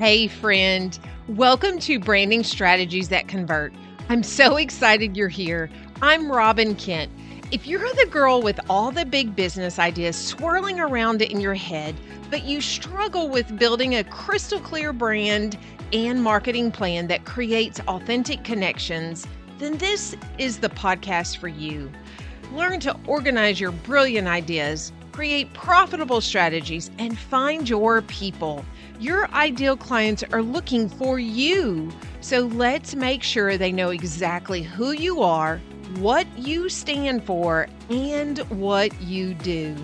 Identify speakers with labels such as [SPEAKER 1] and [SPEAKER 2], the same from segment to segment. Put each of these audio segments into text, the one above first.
[SPEAKER 1] Hey, friend. Welcome to Branding Strategies That Convert. I'm so excited you're here. I'm Robbin Kent. If you're the girl with all the big business ideas swirling around in your head, but you struggle with building a crystal clear brand and marketing plan that creates authentic connections, then this is the podcast for you. Learn to organize your brilliant ideas, create profitable strategies, and find your people. Your ideal clients are looking for you. So let's make sure they know exactly who you are what you stand for, and what you do.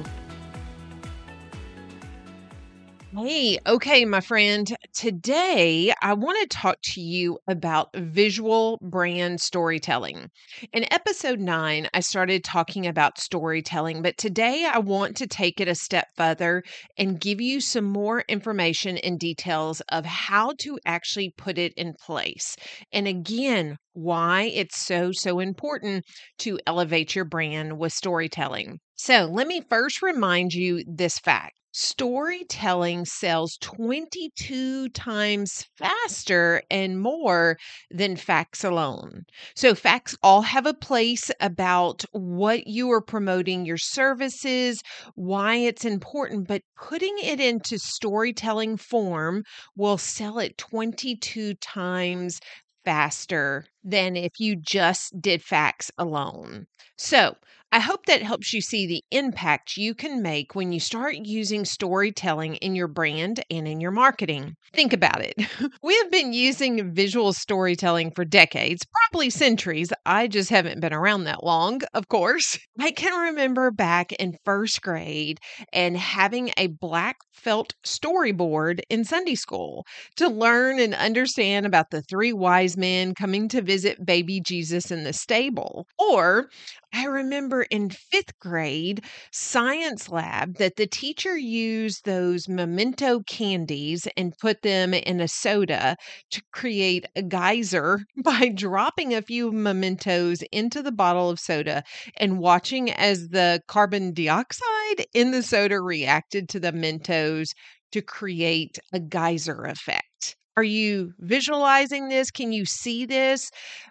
[SPEAKER 1] Hey, okay, my friend. Today, I want to talk to you about visual brand storytelling. In episode nine, I started talking about storytelling, but today I want to take it a step further and give you some more information and details of how to actually put it in place. And again, why it's so, so important to elevate your brand with storytelling. So, let me first remind you this fact storytelling sells 22 times faster and more than facts alone. So, facts all have a place about what you are promoting, your services, why it's important, but putting it into storytelling form will sell it 22 times faster than if you just did facts alone. So, I hope that helps you see the impact you can make when you start using storytelling in your brand and in your marketing. Think about it. We have been using visual storytelling for decades, probably centuries. I just haven't been around that long, of course. I can remember back in first grade and having a black felt storyboard in Sunday school to learn and understand about the three wise men coming to visit baby Jesus in the stable. Or I remember in fifth grade science lab that the teacher used those memento candies and put them in a soda to create a geyser by dropping a few mementos into the bottle of soda and watching as the carbon dioxide in the soda reacted to the Mentos to create a geyser effect. Are you visualizing this? Can you see this?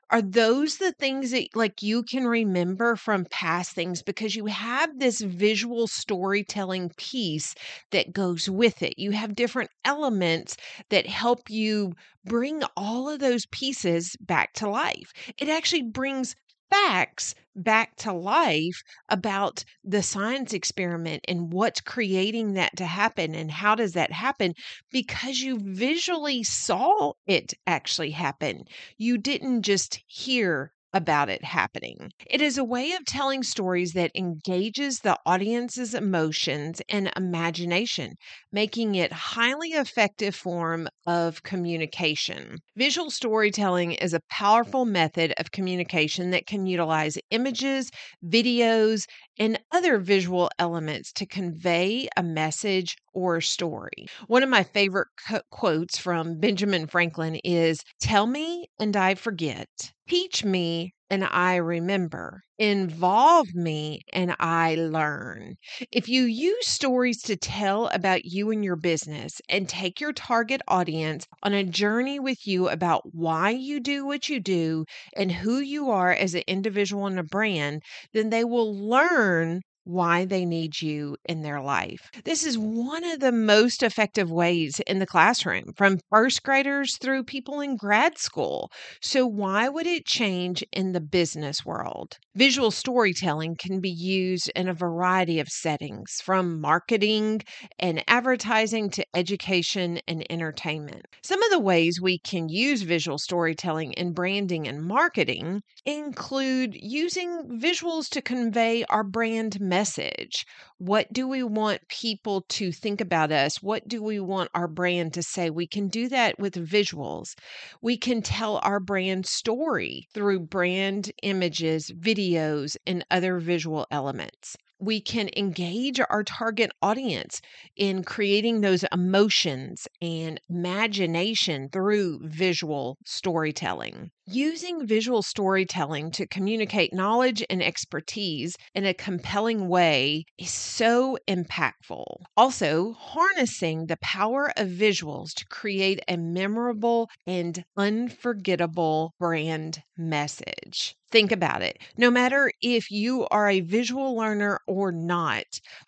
[SPEAKER 1] Are those the things that like you can remember from past things because you have this visual storytelling piece that goes with it. You have different elements that help you bring all of those pieces back to life. It actually brings facts back to life about the science experiment and what's creating that to happen and how does that happen because you visually saw it actually happen. You didn't just hear about it happening. It is a way of telling stories that engages the audience's emotions and imagination, making it highly effective form of communication. Visual storytelling is a powerful method of communication that can utilize images, videos, and other visual elements to convey a message or story. One of my favorite co- quotes from Benjamin Franklin is Tell me and I forget. Teach me and I remember. Involve me and I learn. If you use stories to tell about you and your business and take your target audience on a journey with you about why you do what you do and who you are as an individual and a brand, then they will learn why they need you in their life. This is one of the most effective ways in the classroom, from first graders through people in grad school. So, why would it change in the business world? Visual storytelling can be used in a variety of settings, from marketing and advertising to education and entertainment. Some of the ways we can use visual storytelling in branding and marketing include using visuals to convey our brand message message? What do we want people to think about us? What do we want our brand to say? We can do that with visuals. We can tell our brand story through brand images, videos, and other visual elements we can engage our target audience in creating those emotions and imagination through visual storytelling. Using visual storytelling to communicate knowledge and expertise in a compelling way is so impactful. Also, harnessing the power of visuals to create a memorable and unforgettable brand message. Think about it. No matter if you are a visual learner or not,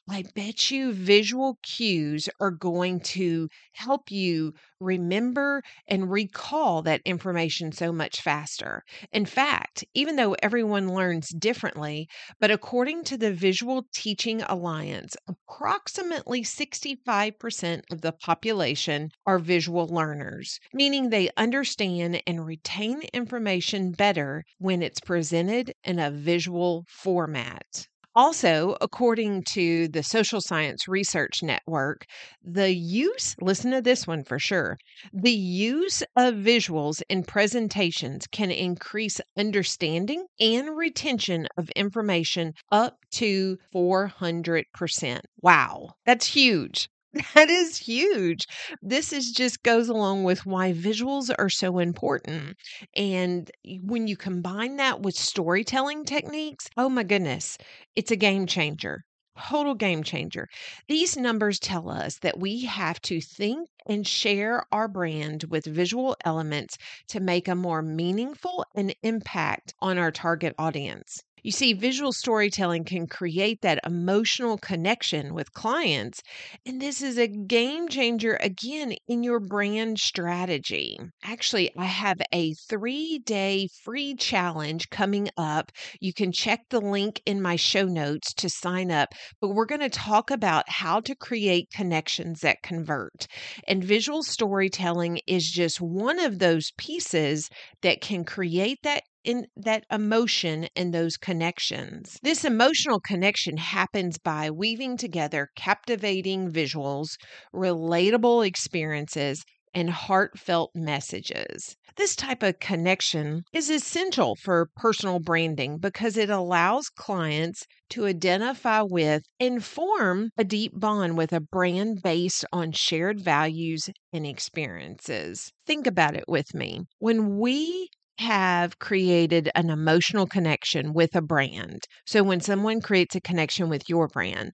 [SPEAKER 1] I bet you visual cues are going to help you remember and recall that information so much faster. In fact, even though everyone learns differently, but according to the Visual Teaching Alliance, approximately 65% of the population are visual learners, meaning they understand and retain information better when it's presented in a visual format. Also, according to the Social Science Research Network, the use, listen to this one for sure, the use of visuals in presentations can increase understanding and retention of information up to 400%. Wow, that's huge. That is huge. This is just goes along with why visuals are so important. And when you combine that with storytelling techniques, oh my goodness, it's a game changer. Total game changer. These numbers tell us that we have to think and share our brand with visual elements to make a more meaningful and impact on our target audience. You see, visual storytelling can create that emotional connection with clients. And this is a game changer again in your brand strategy. Actually, I have a three day free challenge coming up. You can check the link in my show notes to sign up. But we're going to talk about how to create connections that convert. And visual storytelling is just one of those pieces that can create that in that emotion and those connections. This emotional connection happens by weaving together captivating visuals, relatable experiences, and heartfelt messages. This type of connection is essential for personal branding because it allows clients to identify with and form a deep bond with a brand based on shared values and experiences. Think about it with me. When we have created an emotional connection with a brand. So when someone creates a connection with your brand,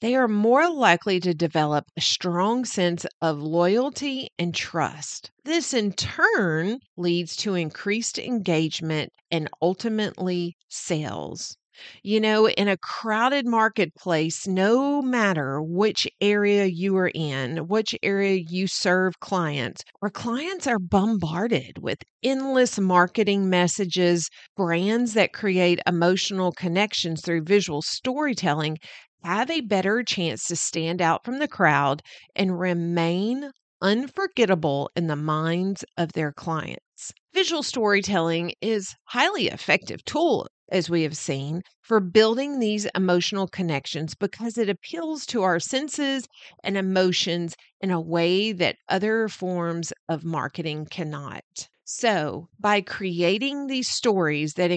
[SPEAKER 1] they are more likely to develop a strong sense of loyalty and trust. This in turn leads to increased engagement and ultimately sales. You know, in a crowded marketplace, no matter which area you are in, which area you serve clients, our clients are bombarded with endless marketing messages, brands that create emotional connections through visual storytelling have a better chance to stand out from the crowd and remain unforgettable in the minds of their clients. Visual storytelling is highly effective tool as we have seen for building these emotional connections because it appeals to our senses and emotions in a way that other forms of marketing cannot. So, by creating these stories that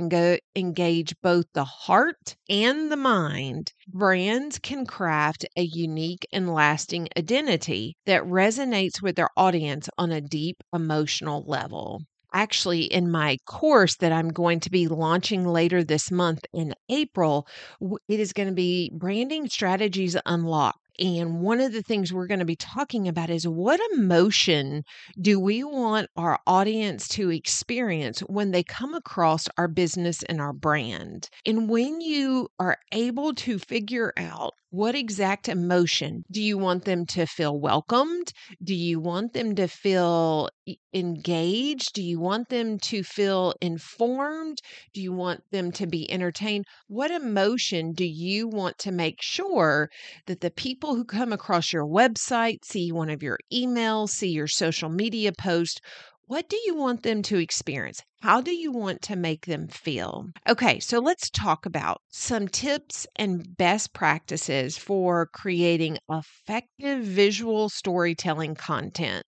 [SPEAKER 1] engage both the heart and the mind, brands can craft a unique and lasting identity that resonates with their audience on a deep emotional level actually in my course that I'm going to be launching later this month in April, it is going to be branding strategies unlocked. And one of the things we're going to be talking about is what emotion do we want our audience to experience when they come across our business and our brand? And when you are able to figure out what exact emotion do you want them to feel welcomed? Do you want them to feel engaged? Do you want them to feel informed? Do you want them to be entertained? What emotion do you want to make sure that the people who come across your website, see one of your emails, see your social media post, what do you want them to experience? How do you want to make them feel? Okay, so let's talk about some tips and best practices for creating effective visual storytelling content,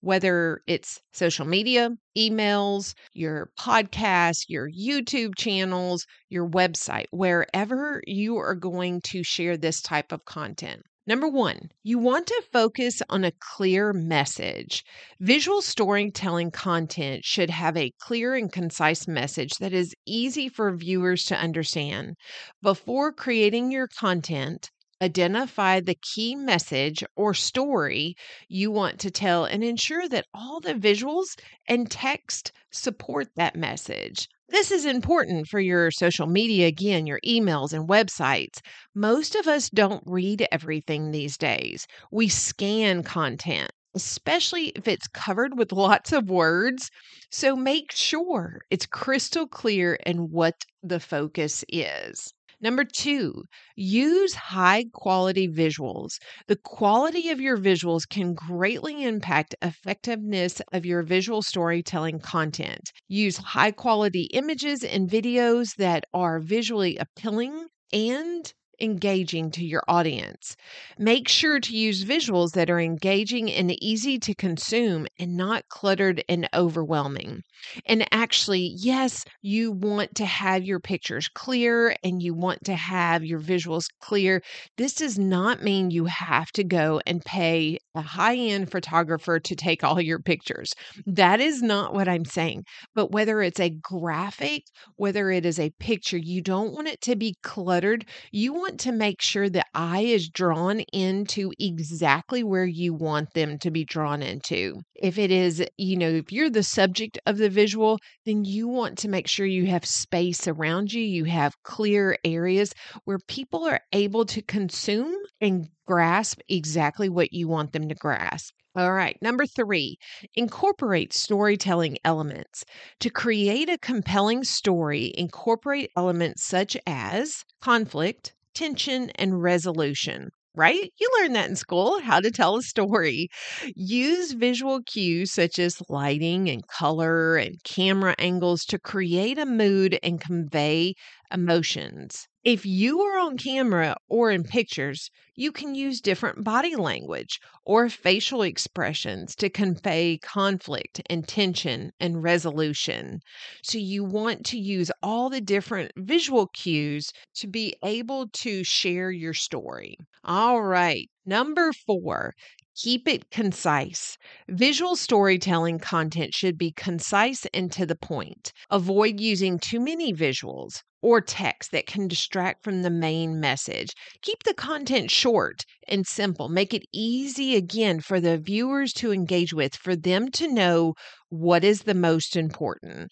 [SPEAKER 1] whether it's social media, emails, your podcast, your YouTube channels, your website, wherever you are going to share this type of content. Number one, you want to focus on a clear message. Visual storytelling content should have a clear and concise message that is easy for viewers to understand. Before creating your content, Identify the key message or story you want to tell and ensure that all the visuals and text support that message. This is important for your social media, again, your emails and websites. Most of us don't read everything these days. We scan content, especially if it's covered with lots of words. So make sure it's crystal clear and what the focus is. Number two, use high quality visuals. The quality of your visuals can greatly impact effectiveness of your visual storytelling content. Use high quality images and videos that are visually appealing and engaging to your audience. Make sure to use visuals that are engaging and easy to consume and not cluttered and overwhelming. And actually, yes, you want to have your pictures clear and you want to have your visuals clear. This does not mean you have to go and pay a high end photographer to take all your pictures. That is not what I'm saying. But whether it's a graphic, whether it is a picture, you don't want it to be cluttered. You want want to make sure the eye is drawn into exactly where you want them to be drawn into. If it is, you know, if you're the subject of the visual, then you want to make sure you have space around you, you have clear areas where people are able to consume and grasp exactly what you want them to grasp. All right. Number three, incorporate storytelling elements. To create a compelling story, incorporate elements such as conflict, tension, and resolution right? You learned that in school, how to tell a story. Use visual cues such as lighting and color and camera angles to create a mood and convey emotions. If you are on camera or in pictures, you can use different body language or facial expressions to convey conflict and tension and resolution. So, you want to use all the different visual cues to be able to share your story. All right, number four, Keep it concise. Visual storytelling content should be concise and to the point. Avoid using too many visuals or text that can distract from the main message. Keep the content short and simple. Make it easy again for the viewers to engage with, for them to know what is the most important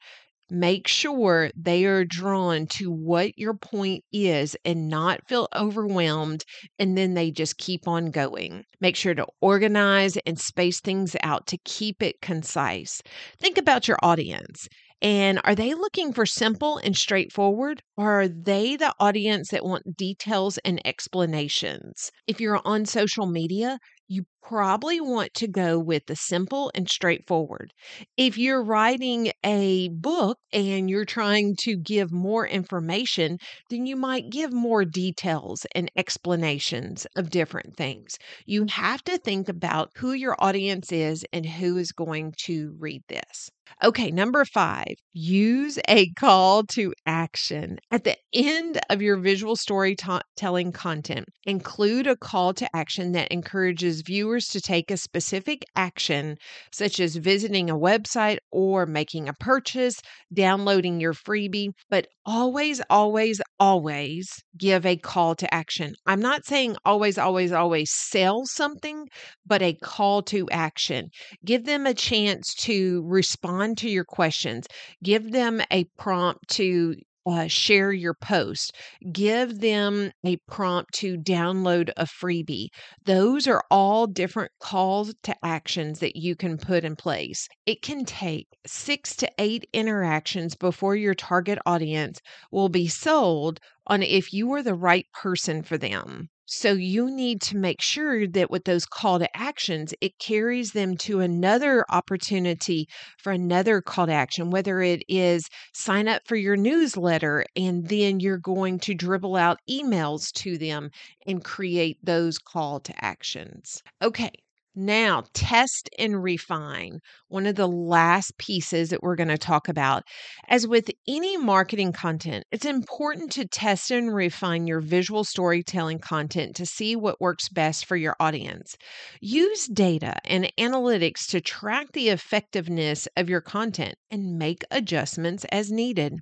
[SPEAKER 1] make sure they are drawn to what your point is and not feel overwhelmed and then they just keep on going. Make sure to organize and space things out to keep it concise. Think about your audience. And are they looking for simple and straightforward, or are they the audience that want details and explanations? If you're on social media, you probably want to go with the simple and straightforward. If you're writing a book and you're trying to give more information, then you might give more details and explanations of different things. You have to think about who your audience is and who is going to read this. Okay, number five, use a call to action. At the end of your visual storytelling content, include a call to action that encourages viewers to take a specific action, such as visiting a website or making a purchase, downloading your freebie, but always, always, always give a call to action. I'm not saying always, always, always sell something, but a call to action. Give them a chance to respond to your questions, give them a prompt to uh, share your post, give them a prompt to download a freebie. Those are all different calls to actions that you can put in place. It can take six to eight interactions before your target audience will be sold on if you are the right person for them. So you need to make sure that with those call to actions, it carries them to another opportunity for another call to action, whether it is sign up for your newsletter and then you're going to dribble out emails to them and create those call to actions. Okay. Now, test and refine. One of the last pieces that we're going to talk about. As with any marketing content, it's important to test and refine your visual storytelling content to see what works best for your audience. Use data and analytics to track the effectiveness of your content and make adjustments as needed.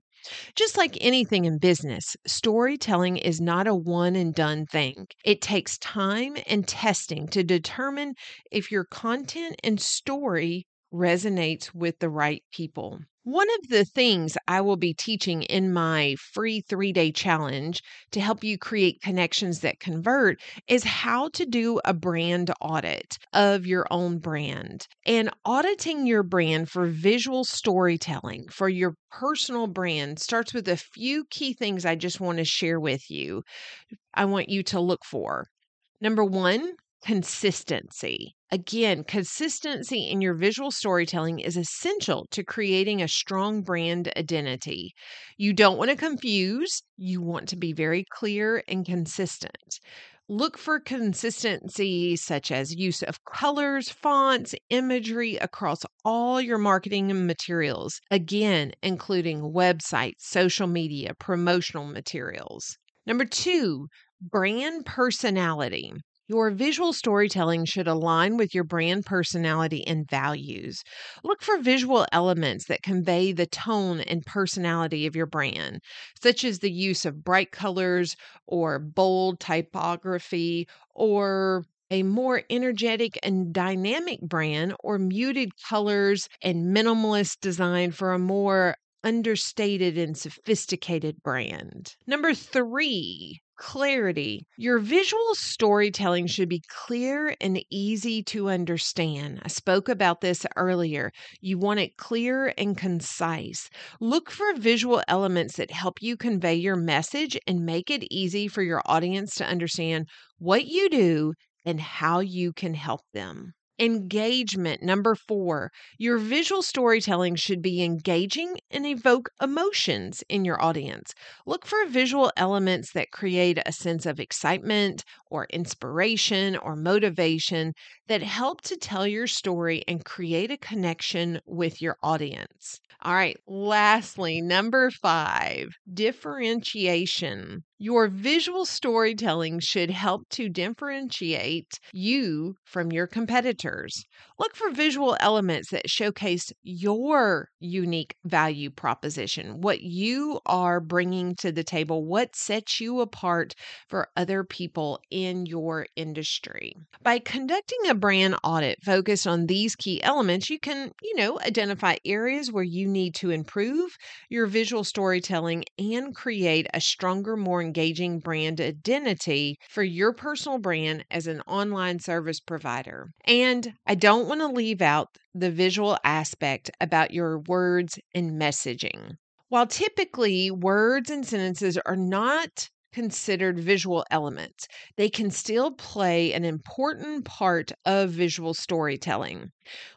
[SPEAKER 1] Just like anything in business, storytelling is not a one and done thing. It takes time and testing to determine if your content and story resonates with the right people. One of the things I will be teaching in my free three day challenge to help you create connections that convert is how to do a brand audit of your own brand. And auditing your brand for visual storytelling for your personal brand starts with a few key things I just want to share with you. I want you to look for. Number one, consistency. Again, consistency in your visual storytelling is essential to creating a strong brand identity. You don't want to confuse, you want to be very clear and consistent. Look for consistency, such as use of colors, fonts, imagery across all your marketing materials, again, including websites, social media, promotional materials. Number two, brand personality. Your visual storytelling should align with your brand personality and values. Look for visual elements that convey the tone and personality of your brand, such as the use of bright colors or bold typography or a more energetic and dynamic brand or muted colors and minimalist design for a more understated and sophisticated brand. Number three, Clarity. Your visual storytelling should be clear and easy to understand. I spoke about this earlier. You want it clear and concise. Look for visual elements that help you convey your message and make it easy for your audience to understand what you do and how you can help them. Engagement. Number four, your visual storytelling should be engaging and evoke emotions in your audience. Look for visual elements that create a sense of excitement or inspiration or motivation that help to tell your story and create a connection with your audience. All right, lastly, number five, differentiation. Your visual storytelling should help to differentiate you from your competitors. Look for visual elements that showcase your unique value proposition, what you are bringing to the table, what sets you apart for other people in your industry. By conducting a brand audit focused on these key elements, you can, you know, identify areas where you need to improve your visual storytelling and create a stronger, more engaging brand identity for your personal brand as an online service provider. And I don't want to leave out the visual aspect about your words and messaging. While typically words and sentences are not considered visual elements, they can still play an important part of visual storytelling.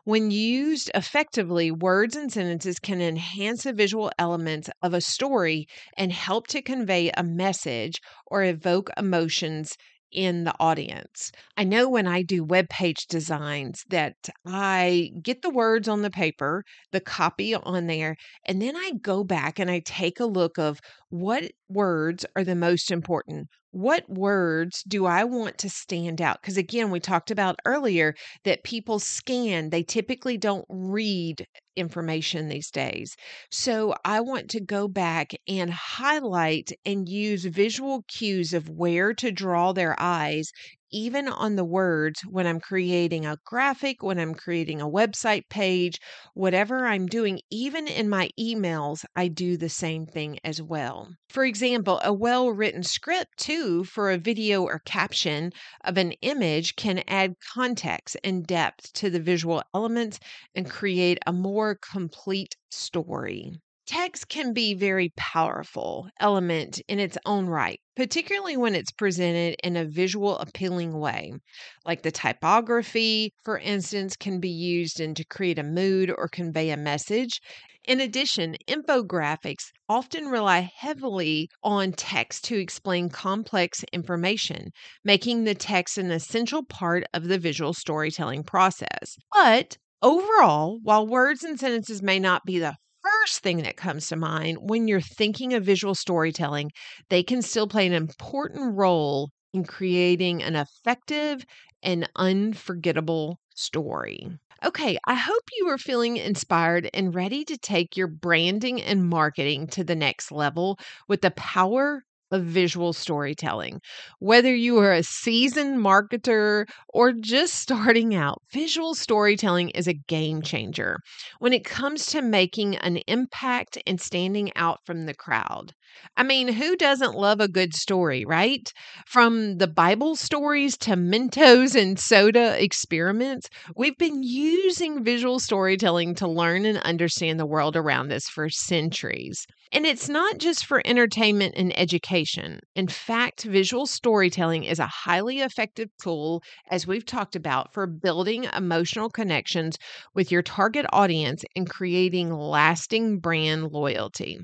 [SPEAKER 1] When used effectively, words and sentences can enhance the visual elements of a story and help to convey a message or evoke emotions in the audience. I know when I do web page designs that I get the words on the paper, the copy on there, and then I go back and I take a look of what words are the most important? What words do I want to stand out? Because again, we talked about earlier that people scan, they typically don't read information these days. So I want to go back and highlight and use visual cues of where to draw their eyes even on the words when I'm creating a graphic, when I'm creating a website page, whatever I'm doing, even in my emails, I do the same thing as well. For example, a well written script, too, for a video or caption of an image can add context and depth to the visual elements and create a more complete story. Text can be very powerful element in its own right, particularly when it's presented in a visual appealing way. Like the typography, for instance, can be used in to create a mood or convey a message. In addition, infographics often rely heavily on text to explain complex information, making the text an essential part of the visual storytelling process. But overall, while words and sentences may not be the first thing that comes to mind when you're thinking of visual storytelling, they can still play an important role in creating an effective and unforgettable story. Okay, I hope you are feeling inspired and ready to take your branding and marketing to the next level with the power of visual storytelling. Whether you are a seasoned marketer or just starting out, visual storytelling is a game changer when it comes to making an impact and standing out from the crowd. I mean, who doesn't love a good story, right? From the Bible stories to Mentos and soda experiments, we've been using visual storytelling to learn and understand the world around us for centuries. And it's not just for entertainment and education. In fact, visual storytelling is a highly effective tool, as we've talked about, for building emotional connections with your target audience and creating lasting brand loyalty.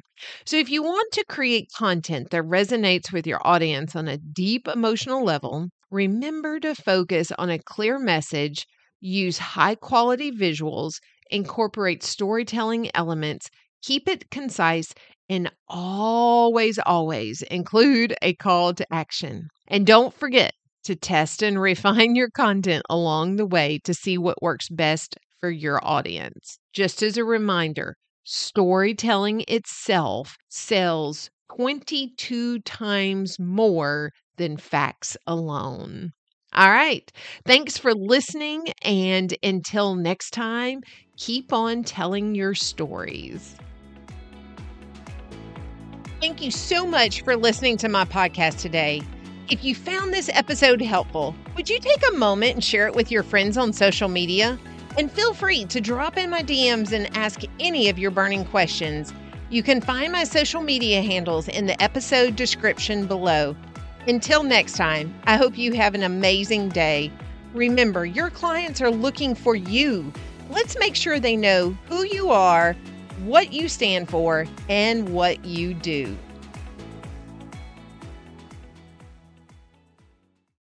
[SPEAKER 1] So, if you want to create content that resonates with your audience on a deep emotional level, remember to focus on a clear message, use high quality visuals, incorporate storytelling elements, keep it concise, and always, always include a call to action. And don't forget to test and refine your content along the way to see what works best for your audience. Just as a reminder, storytelling itself sells 22 times more than facts alone. All right. Thanks for listening. And until next time, keep on telling your stories. Thank you so much for listening to my podcast today. If you found this episode helpful, would you take a moment and share it with your friends on social media? And feel free to drop in my DMs and ask any of your burning questions. You can find my social media handles in the episode description below. Until next time, I hope you have an amazing day. Remember, your clients are looking for you. Let's make sure they know who you are what you stand for, and what you do.